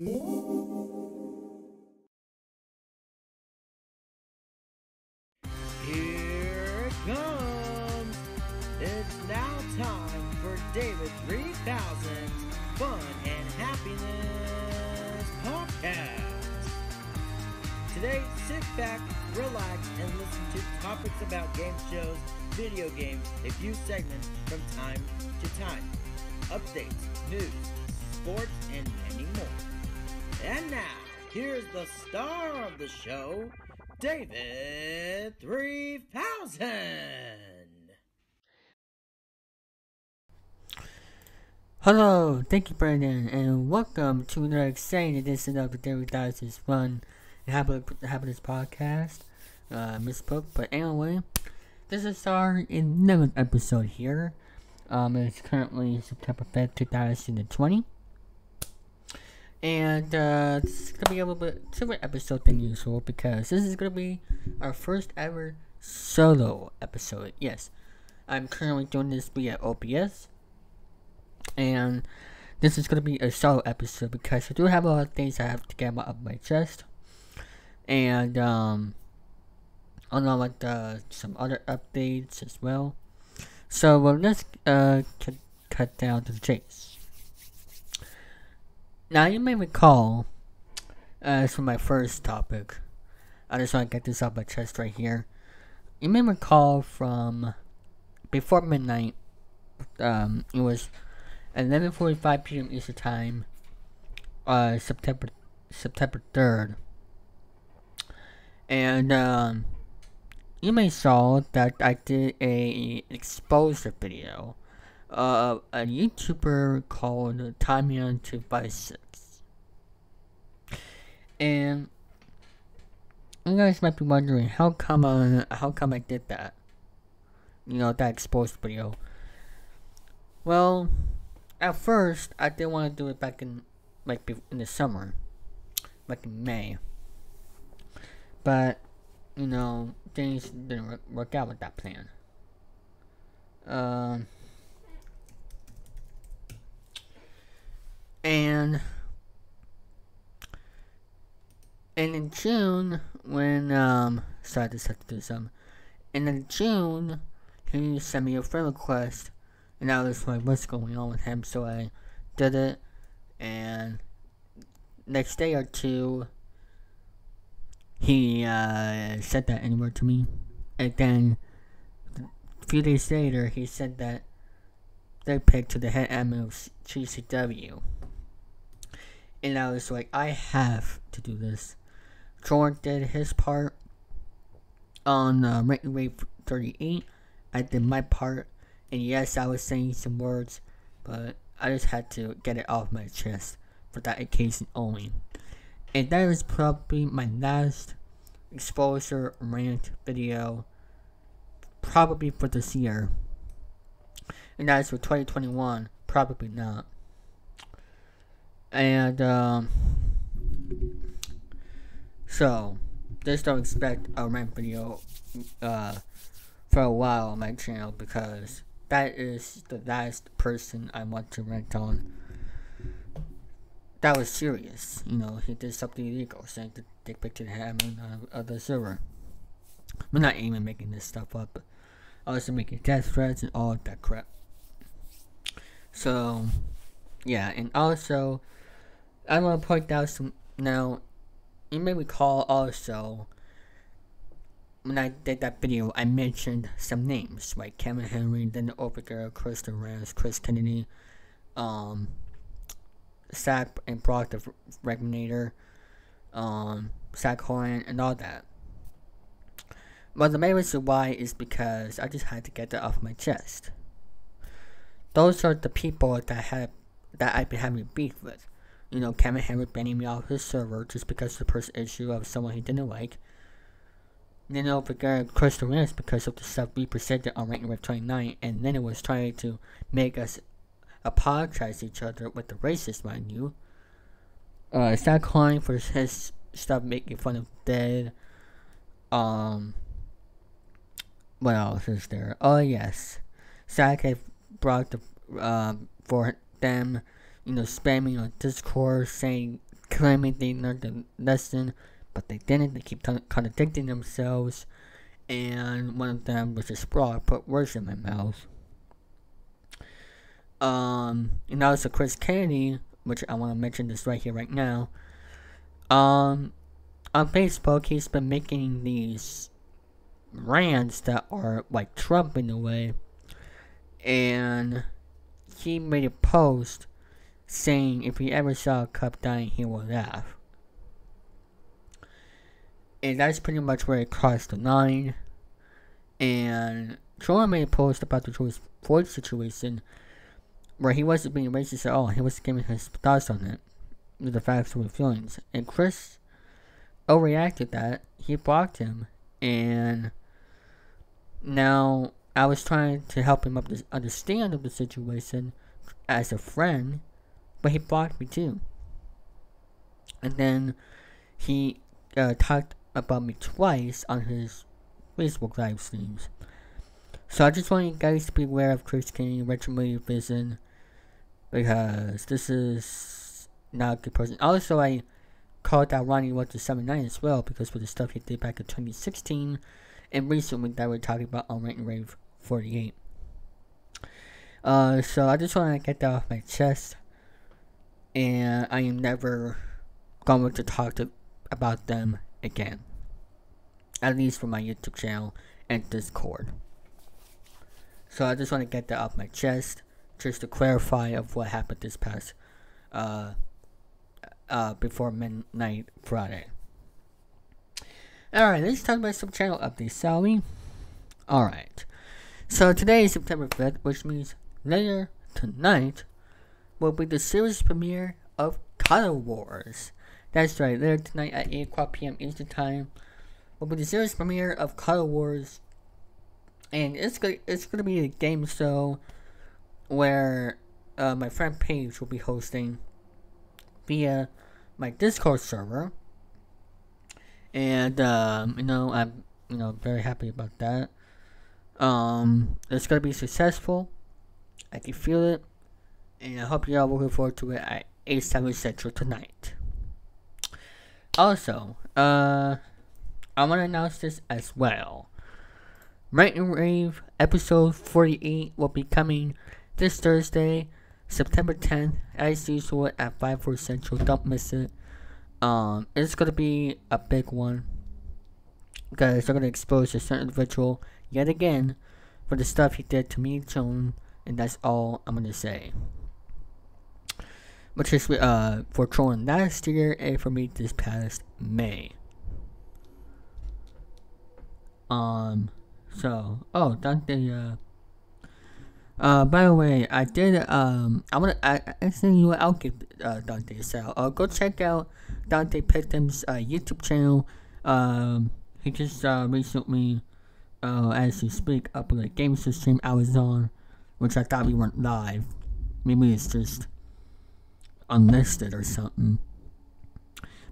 Here it comes! It's now time for David 3000 Fun and Happiness Podcast. Today, sit back, relax, and listen to topics about game shows, video games, a few segments from time to time, updates, news, sports, and many more. And now, here's the star of the show, David 3000. Hello, thank you, Brandon, and welcome to another exciting edition of the Daily Fun and Happiness Podcast. Uh, misspoke, but anyway, this is our 11th episode here. Um, it's currently September 5th, 2020. And uh, this is gonna be a little bit different episode than usual because this is gonna be our first ever solo episode. Yes, I'm currently doing this via OBS, and this is gonna be a solo episode because I do have a lot of things I have to get off my chest, and um, along with uh, some other updates as well. So well, let's uh cut, cut down to the chase. Now you may recall, uh, as for my first topic, I just want to get this off my chest right here. You may recall from before midnight, um, it was 11:45 p.m. Eastern time, uh, September September 3rd, and um, you may saw that I did a exposure video uh, a YouTuber called Tamiya256. And you guys might be wondering how come I, how come I did that? You know, that exposed video. Well, at first I didn't want to do it back in like in the summer, like in May. But you know, things didn't work out with that plan. Um. And and in June when um sorry I just have to do some and in June he sent me a friend request and I was like what's going on with him? So I did it. And next day or two he uh, said that anywhere to me. And then a few days later he said that they picked to the head admin of GCW and I was like, I have to do this. Jordan did his part on uh, Wave 38. I did my part, and yes, I was saying some words, but I just had to get it off my chest for that occasion only. And that is probably my last exposure rant video, probably for this year. And is for 2021, probably not and um, so just don't expect a rant video uh, for a while on my channel because that is the last person I want to rant on. That was serious, you know. He did something illegal, saying the dick pic to the admin of the server. I'm not even making this stuff up. I was making death threats and all of that crap. So, yeah, and also I want to point out some. Now, you may recall also when I did that video, I mentioned some names like Kevin Henry, Linda Overger, Kristen Rance, Chris Kennedy, um, Zach and Brock the Regulator, um, Zach Horan, and all that. Well, the main reason why is because I just had to get that off my chest. Those are the people that had that I've been having beef with you know, Kevin Henry banning me off his server just because of the first issue of someone he didn't like. then over there, Chris Durant because of the stuff we presented on Rant and Rave 29, and then it was trying to make us apologize to each other with the racist, mind you. Uh, calling for his stuff making fun of dead. Um, what else is there? Oh, yes. Had brought the, um, for them you know, spamming on Discord saying claiming they learned the lesson, but they didn't. They keep contradicting themselves. And one of them was a sprawl, put words in my mouth. Um, and also Chris Kennedy, which I want to mention this right here, right now. Um, on Facebook, he's been making these rants that are like Trump in a way. And he made a post saying if he ever saw a cup dying, he would laugh. And that's pretty much where it crossed the line. And Trump made a post about the George Floyd situation where he wasn't being racist at all. He was giving his thoughts on it, the facts and feelings. And Chris overreacted that. He blocked him. And now I was trying to help him understand of the situation as a friend, but he blocked me too. And then he uh, talked about me twice on his Facebook live streams. So I just want you guys to be aware of Chris King, Retrograde Vision, because this is not a good person. Also, I called out Ronnie to 79 as well because for the stuff he did back in 2016 and recently that we're talking about on Rant and Rave 48. Uh, so I just want to get that off my chest, and I am never going to talk to, about them again. At least for my YouTube channel and Discord. So I just want to get that off my chest, just to clarify of what happened this past, uh, uh, before midnight Friday. Alright, let's talk about some channel updates, shall we? Alright. So today is September 5th, which means later tonight will be the series premiere of Color Wars. That's right, later tonight at 8 o'clock p.m. Eastern Time will be the series premiere of Color Wars. And it's gonna, it's gonna be a game show where uh, my friend Paige will be hosting via my Discord server and um, you know I'm you know very happy about that. Um, it's gonna be successful. I can feel it, and I hope you're all looking forward to it at eight seven central tonight. Also, uh, I want to announce this as well. Rant and Rave episode 48 will be coming this Thursday, September 10th, as usual at 5 4 Central. Don't miss it. Um, it's gonna be a big one because they're gonna expose a certain individual yet again for the stuff he did to me and Joan, and that's all I'm gonna say. Which is uh for trolling last year and for me this past May. Um, so oh Dante uh uh, by the way, I did, um, I want to, I, I send you I'll give, uh, Dante so, uh, go check out Dante Pitham's, uh, YouTube channel, um, he just, uh, recently, uh, as you speak, uploaded game stream I was on, which I thought we weren't live, maybe it's just unlisted or something,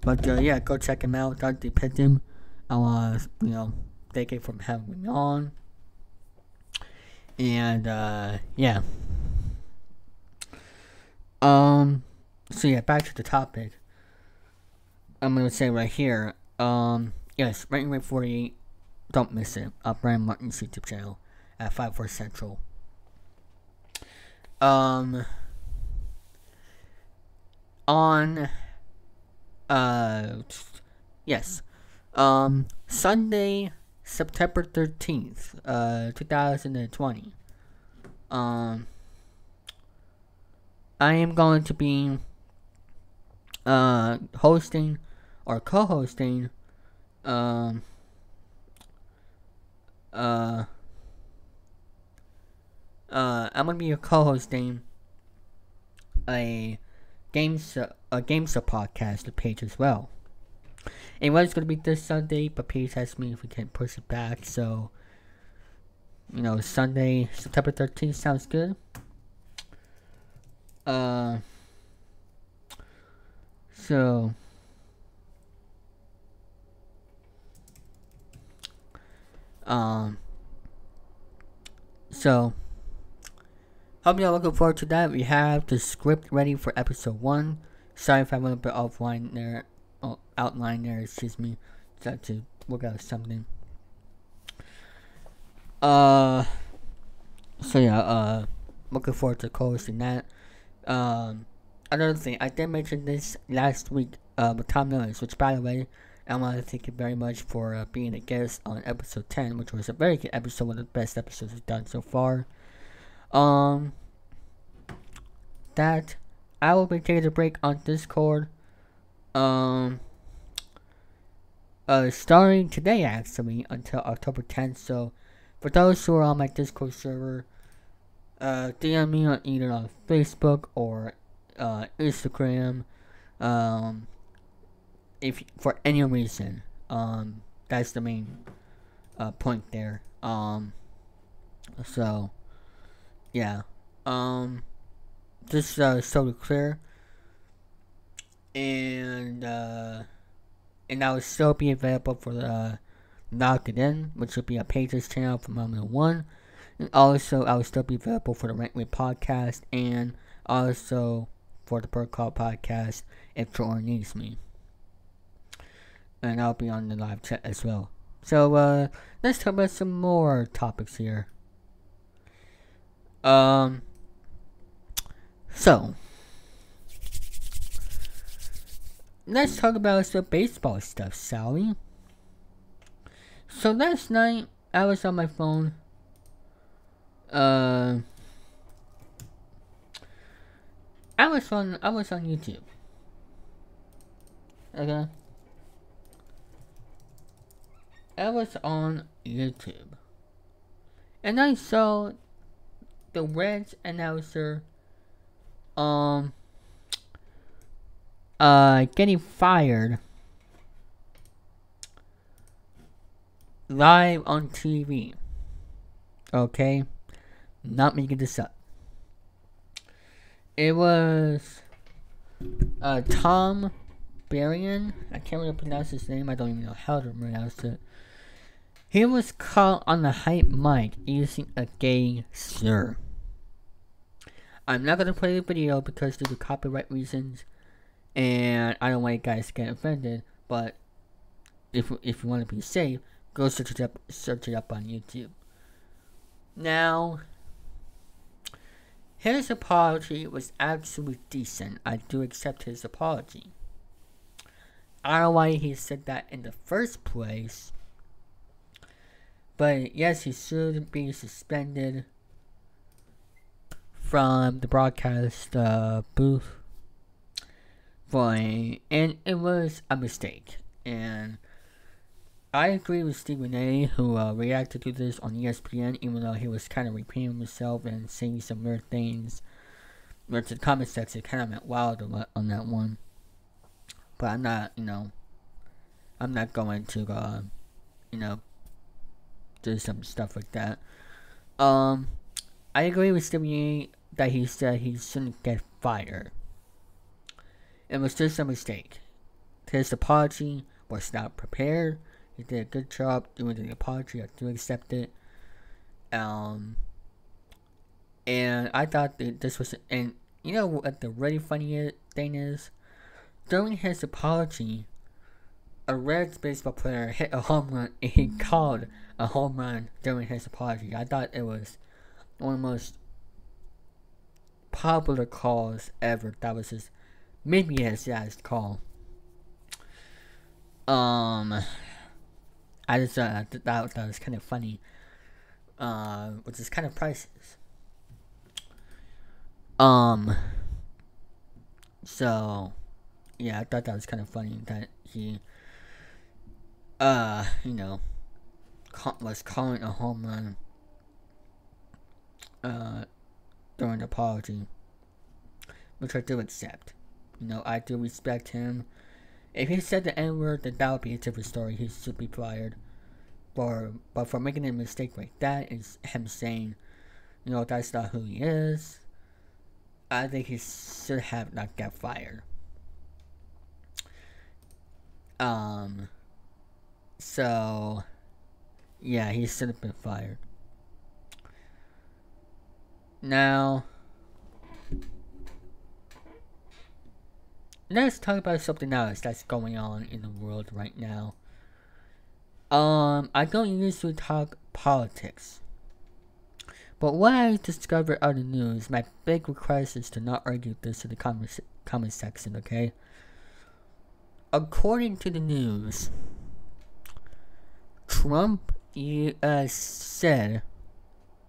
but, uh, yeah, go check him out, Dante Pitham, I'll, uh, you know, thank you for having me on, and uh, yeah. Um. So yeah, back to the topic. I'm gonna say right here. Um. Yes, Rant and Rave 48. Don't miss it. Uh, Brian Martin's YouTube channel at 54 Central. Um. On. Uh. Yes. Um. Sunday, September 13th, uh, 2020. Um, I am going to be, uh, hosting or co-hosting, um, uh, uh, I'm gonna be co-hosting a games a games podcast page as well. It was going to be this Sunday, but Paige asked me if we can push it back. So, you know, Sunday, September 13th sounds good. Uh, so, um, so, hope y'all looking forward to that. We have the script ready for episode one. Sorry if I went a bit offline there, oh, outline there. Excuse me. Just to work out something. Uh. So yeah. Uh. Looking forward to co-hosting that. Um. Another thing, I did mention this last week uh, with Tom Mills, which by the way, I want to thank you very much for uh, being a guest on episode 10, which was a very good episode, one of the best episodes we've done so far. Um, that I will be taking a break on Discord. Um, uh, starting today actually until October 10th. So, for those who are on my Discord server, uh, DM me on either on Facebook or uh, Instagram. Um, if for any reason, um, that's the main uh, point there. Um, so yeah, um, just uh, so clear, and uh, and I will still be available for the uh, Knock It In, which will be a Pages channel from Moment One, and also I will still be available for the Me podcast and also for the Bird Call podcast if Jordan needs me and I'll be on the live chat as well. So uh, let's talk about some more topics here. Um. So let's talk about some baseball stuff, Sally. So last night I was on my phone. Uh. I was on I was on YouTube. Okay. I was on YouTube. And I saw the Reds announcer um uh getting fired live on TV. Okay? Not making this up. It was uh Tom Barian. I can't really pronounce his name. I don't even know how to pronounce it. He was caught on the hype mic using a gay slur. I'm not gonna play the video because due to copyright reasons, and I don't want you guys to get offended. But if if you want to be safe, go search it up. Search it up on YouTube. Now, his apology was absolutely decent. I do accept his apology. I don't know why he said that in the first place. But yes, he should be suspended from the broadcast uh, booth a, and it was a mistake. And I agree with Stephen A. who uh, reacted to this on ESPN, even though he was kind of repeating himself and saying some weird things. Which the comment section kind of went wild on that one. But I'm not, you know, I'm not going to, uh, you know, do some stuff like that. Um, I agree with Stevie that he said he shouldn't get fired. It was just a mistake. His apology was not prepared. He did a good job doing the apology. I do accept it. Um, and I thought that this was, and you know what the really funny thing is? During his apology, a Reds baseball player hit a home run and he called a home run during his apology. I thought it was one of the most popular calls ever. That was his maybe his last call. Um, I just uh, that that was kind of funny. Uh, which is kind of priceless. Um. So, yeah, I thought that was kind of funny that he, uh, you know, was calling a home run uh, during the apology, which I do accept. You know, I do respect him. If he said the N word, then that would be a different story. He should be fired. For but for making a mistake like that is him saying, you know, that's not who he is. I think he should have not got fired. Um. So. Yeah, he should have been fired. Now, let's talk about something else that's going on in the world right now. Um, I don't usually talk politics. But what I discovered of the news, my big request is to not argue this in the comment, comment section, okay? According to the news, Trump uh, said,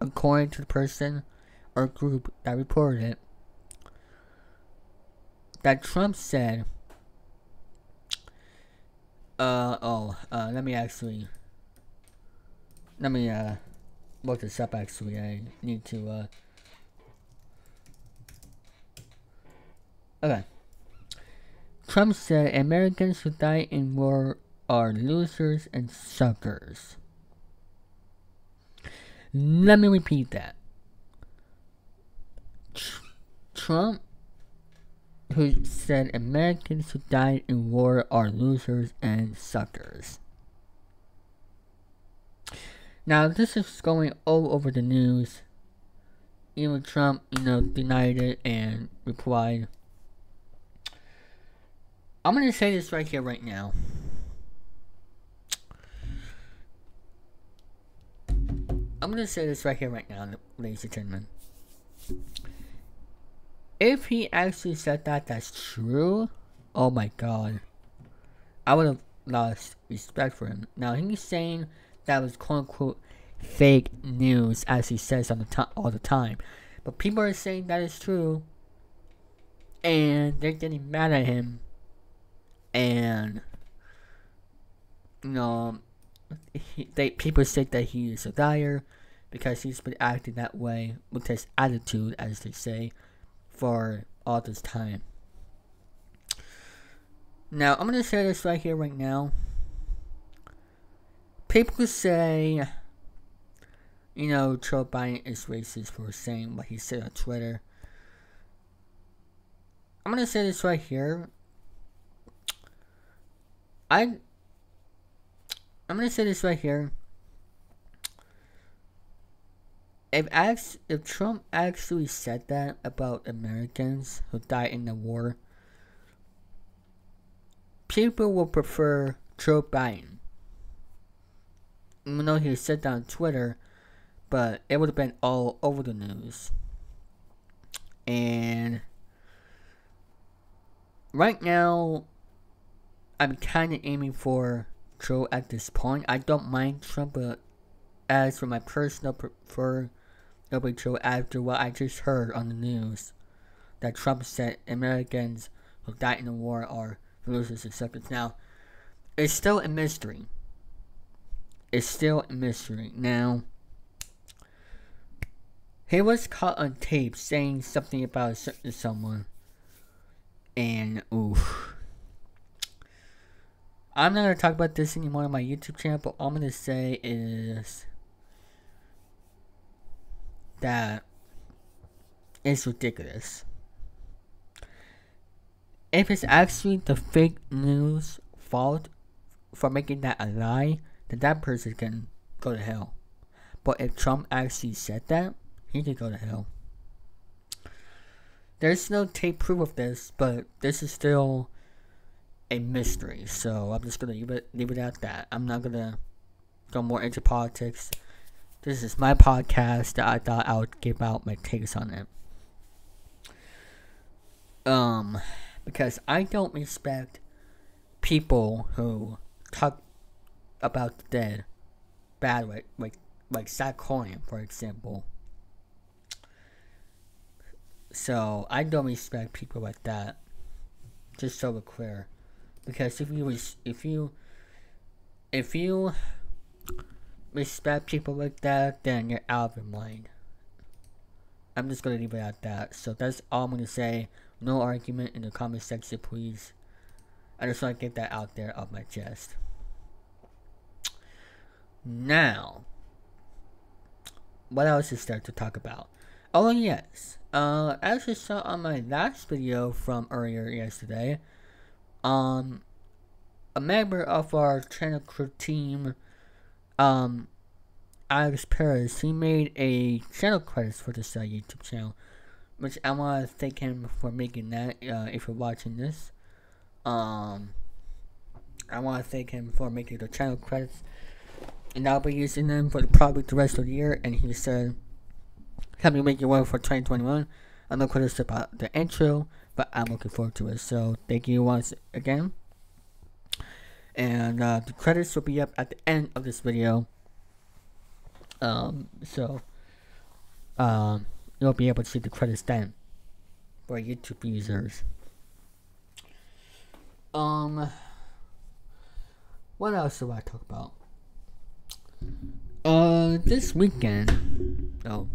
according to the person or group that reported it, that Trump said, uh, oh, uh, let me actually, let me, uh, look this up actually. I need to, uh, okay. Trump said Americans who die in war are losers and suckers. Let me repeat that. Tr- Trump, who said Americans who died in war are losers and suckers. Now, this is going all over the news. Even Trump, you know, denied it and replied. I'm going to say this right here, right now. I'm going to say this right here, right now, ladies and gentlemen. If he actually said that, that's true. Oh my god. I would have lost respect for him. Now, he's saying that was quote unquote fake news, as he says on the to- all the time. But people are saying that is true. And they're getting mad at him. And, you know, he, they people say that he is a liar because he's been acting that way with his attitude, as they say, for all this time. Now, I'm gonna say this right here, right now. People say, you know, Joe Biden is racist for saying what he said on Twitter. I'm gonna say this right here. I I'm gonna say this right here. If if Trump actually said that about Americans who died in the war, people will prefer Joe Biden. Even though he said that on Twitter, but it would have been all over the news. And right now, I'm kind of aiming for Joe at this point. I don't mind Trump, but as for my personal prefer nobody Joe after what I just heard on the news that Trump said Americans who died in the war are losers and suckers. Now, it's still a mystery. It's still a mystery. Now, he was caught on tape saying something about certain someone. And, oof. I'm not going to talk about this anymore on my YouTube channel, but all I'm going to say is that it's ridiculous. If it's actually the fake news fault for making that a lie, then that person can go to hell. But if Trump actually said that, he can go to hell. There's no tape proof of this, but this is still a mystery. So I'm just gonna leave it leave it at that. I'm not gonna go more into politics. This is my podcast I thought I would give out my takes on it. Um, because I don't respect people who talk about the dead bad, like like like Zach Cohen, for example. So I don't respect people like that. Just so we're clear, because if you if you if you respect people like that, then you're out of your mind. I'm just gonna leave it at that. So that's all I'm gonna say. No argument in the comment section, please. I just want to get that out there of my chest. Now, what else is there to talk about? Oh yes, uh, as you saw on my last video from earlier yesterday, um, a member of our channel crew team um, Alex Perez, he made a channel credits for this uh, YouTube channel, which I want to thank him for making that. Uh, if you're watching this, Um, I want to thank him for making the channel credits, and I'll be using them for the probably the rest of the year. And he said, "Help me make it work for 2021." I'm not curious about the intro, but I'm looking forward to it. So thank you once again. And uh, the credits will be up at the end of this video. Um, so um, you'll be able to see the credits then for YouTube users. Um, what else do I talk about? Uh, this weekend. Oh,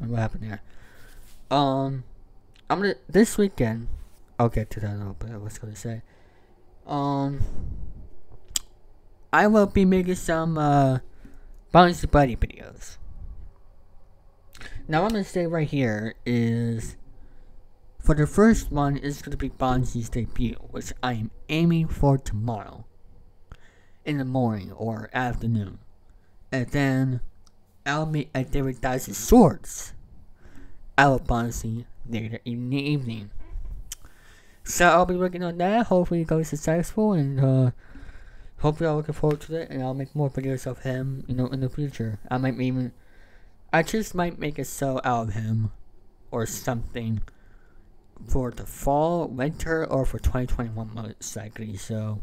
what happened there? Um, I'm gonna this weekend. I'll get to that a little bit. I was gonna say. Um, I will be making some uh, Bonzi Buddy videos. Now, what I'm gonna say right here is, for the first one is gonna be Bonzi's debut, which I am aiming for tomorrow, in the morning or afternoon, and then I'll meet at David Swords our policy later in the evening. So I'll be working on that. Hopefully it goes successful and uh, hopefully I'm looking forward to it and I'll make more videos of him, you know, in the future. I might even I just might make a sell out of him or something for the fall, winter, or for 2021 most likely. So,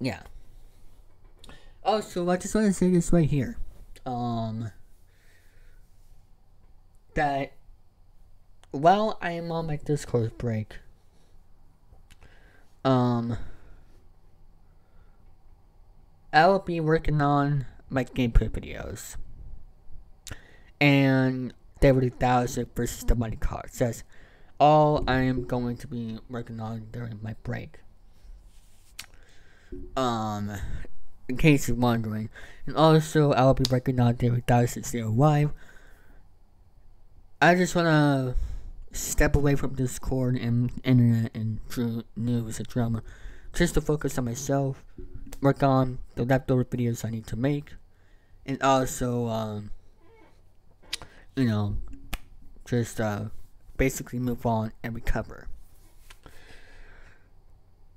yeah. Also, I just want to say this right here. Um, that while I am on my Discord break, um, I will be working on my gameplay videos. And David Thousand versus the Money Cards. That's all I am going to be working on during my break. Um, in case you're wondering. And also, I will be working on David Thousand Zero Live I just want to step away from Discord and internet and true news and drama just to focus on myself, work on the leftover videos I need to make, and also, um, you know, just uh, basically move on and recover.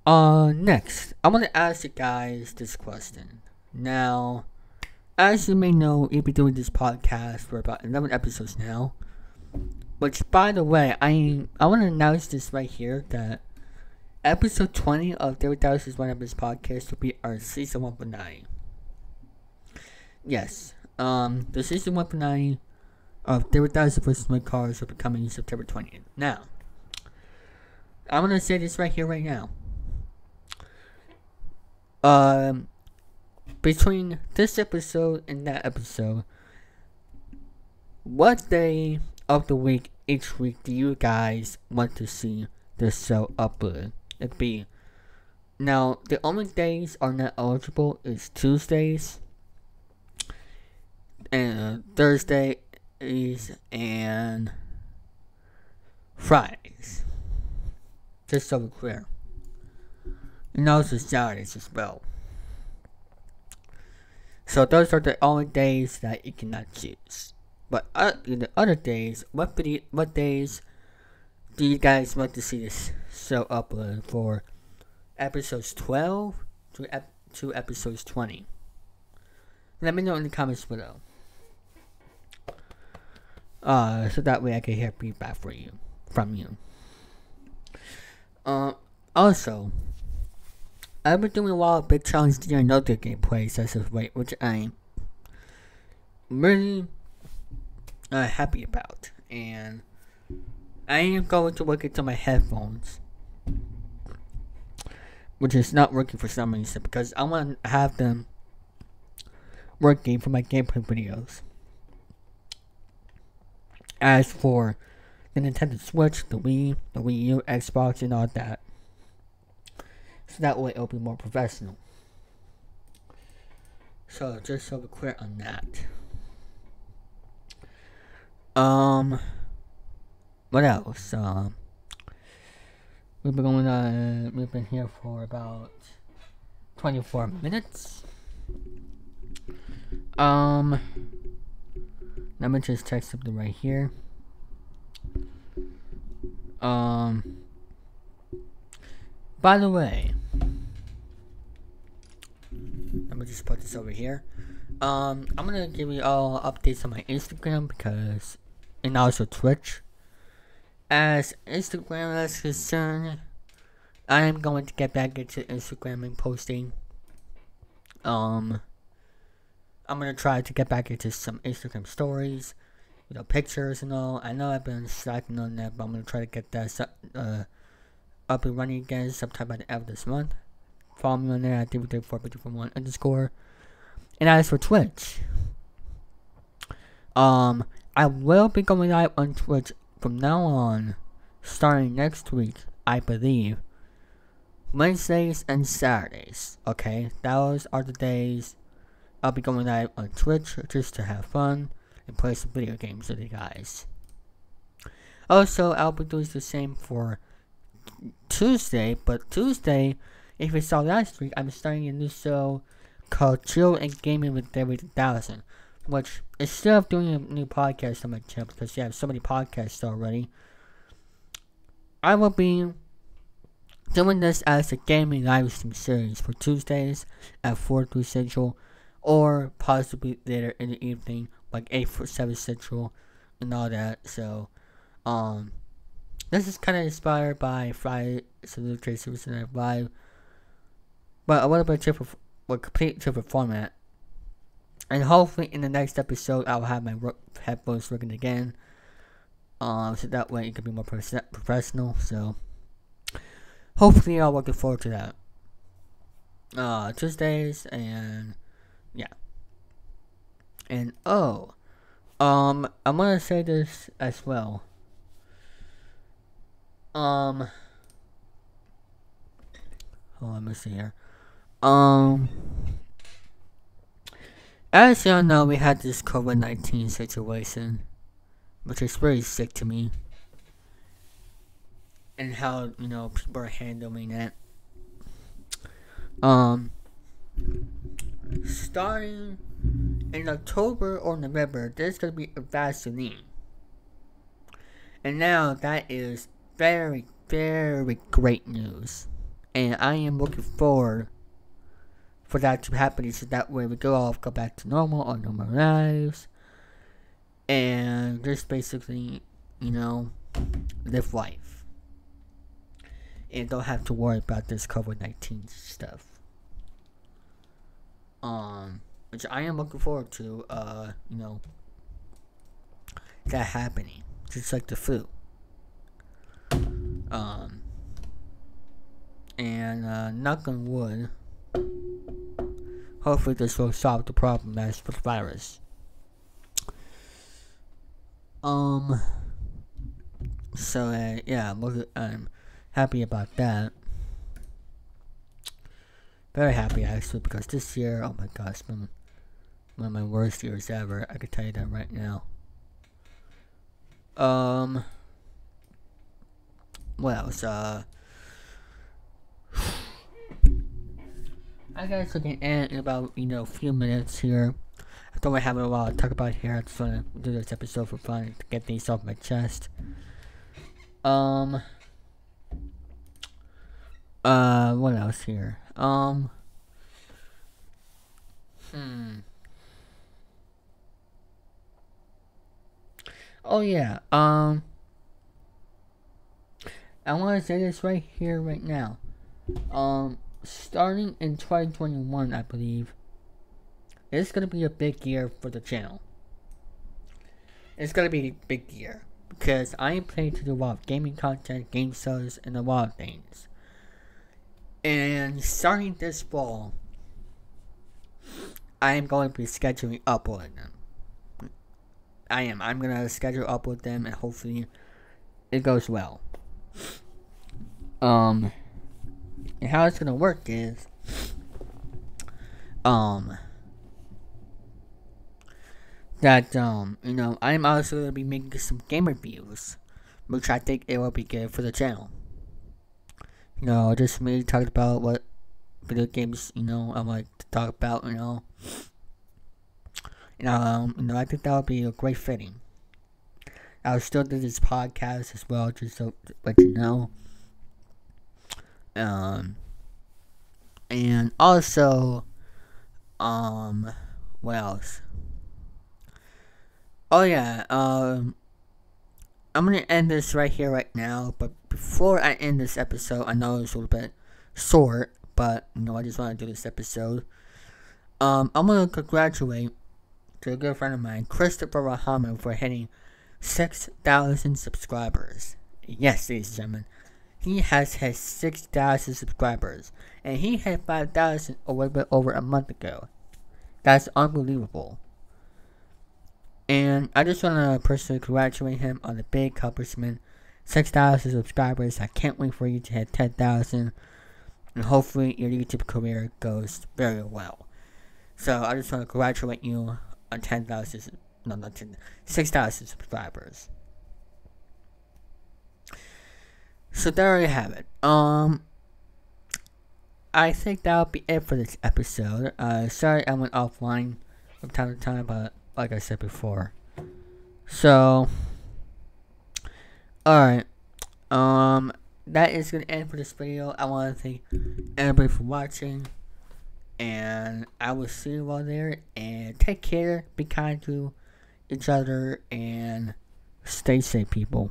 Uh, next, I want to ask you guys this question. Now, as you may know, we've been doing this podcast for about 11 episodes now. Which, by the way, I I want to announce this right here that episode 20 of David Dallas' One of His podcast will be our season 1 finale. Yes, um, the season 1 finale of David Dallas vs. My Cars will be coming September 20th. Now, I'm gonna say this right here, right now. Um, between this episode and that episode, what day of the week each week do you guys want to see the show upload? It be now the only days are not eligible is Tuesdays and Thursdays and Fridays. Just so we're clear. And also Saturdays as well. So those are the only days that you cannot choose. But uh, in the other days, what video, what days do you guys want to see this show upload for? Episodes 12 to, ep- to episodes 20. Let me know in the comments below. Uh, so that way I can hear feedback for you, from you. Uh, also, I've been doing a lot of big challenge during other gameplays as of late, which I'm really uh, happy about. And I am going to look into my headphones, which is not working for some reason because I want to have them working for my gameplay videos. As for the Nintendo Switch, the Wii, the Wii U, Xbox, and all that. So that way it'll be more professional. So just so we're clear on that. Um, what else? Um, we've been going. Uh, we've been here for about twenty-four minutes. Um, let me just text something right here. Um, By the way, let me just put this over here. Um, I'm gonna give you all updates on my Instagram because, and also Twitch. As Instagram is concerned, I am going to get back into Instagram and posting. Um, I'm gonna try to get back into some Instagram stories, you know, pictures and all. I know I've been slacking on that, but I'm gonna try to get that uh, up and running again sometime by the end of this month. Follow me on there at dv3451 underscore. And as for Twitch, um, I will be going live on Twitch from now on, starting next week, I believe. Wednesdays and Saturdays. Okay, those are the days I'll be going live on Twitch just to have fun and play some video games with you guys. Also, I'll be doing the same for Tuesday, but Tuesday, if you saw last week, I'm starting a new show called Chill and Gaming with David 1000, which instead of doing a new podcast on my channel because you have so many podcasts already, I will be doing this as a gaming live stream series for Tuesdays at 4 3 Central, or possibly later in the evening, like 8 4 7 Central, and all that. So, um, this is kind of inspired by Friday Salute Tracy Night Live, but a little bit different, a complete different format. And hopefully, in the next episode, I'll have my headphones working again. Um, so that way it can be more professional. So, hopefully, I'm looking forward to that. Uh, Tuesdays and yeah. And oh, um, I'm gonna say this as well. Um, hold on, let me see here. Um, as y'all know, we had this COVID 19 situation, which is very sick to me. And how, you know, people are handling it. Um, starting in October or November, there's to be a vaccine. And now that is very, very great news. And I am looking forward for that to happen so that way we go all go back to normal or normal lives. And just basically, you know, live life. And don't have to worry about this COVID 19 stuff. Um, which I am looking forward to, uh, you know, that happening. Just like the flu. Um, and uh, knock on wood, hopefully this will solve the problem as for the virus. Um, so uh, yeah, I'm, I'm happy about that. Very happy actually because this year, oh my gosh, been one of my worst years ever. I can tell you that right now. Um what else? Uh, I guess we can end in about, you know, a few minutes here. I don't really have a lot to talk about here. I just want to do this episode for fun to get things off my chest. Um. Uh, what else here? Um. Hmm. Oh yeah. Um. I want to say this right here, right now. Um, starting in 2021, I believe, it's gonna be a big year for the channel. It's gonna be a big year because I am to do a lot of gaming content, game shows, and a lot of things. And starting this fall, I am going to be scheduling uploading them. I am. I'm gonna schedule upload them, and hopefully, it goes well. Um, and how it's gonna work is, um, that um, you know, I'm also gonna be making some game reviews, which I think it will be good for the channel. You know, just me talking about what video games you know I like to talk about. You know, know, um, you know, I think that would be a great fitting. I'll still do this podcast as well, just so let you know. Um, and also, um, what else? Oh yeah, um, I'm gonna end this right here, right now. But before I end this episode, I know it's a little bit short, but you know, I just want to do this episode. Um, I'm gonna congratulate to a good friend of mine, Christopher Rahama, for hitting 6,000 subscribers. Yes, ladies and gentlemen, he has hit 6,000 subscribers, and he had 5,000 a little bit over a month ago. That's unbelievable. And I just want to personally congratulate him on the big accomplishment. 6,000 subscribers. I can't wait for you to hit 10,000. And hopefully your YouTube career goes very well. So I just want to congratulate you on 10,000, no, not 10, 6,000 subscribers. So there you have it. Um, I think that'll be it for this episode. Uh, sorry I went offline from time to time, but like I said before. So, alright. Um, that is going to end for this video. I want to thank everybody for watching. And I will see you all there. And take care. Be kind to each other. And stay safe, people.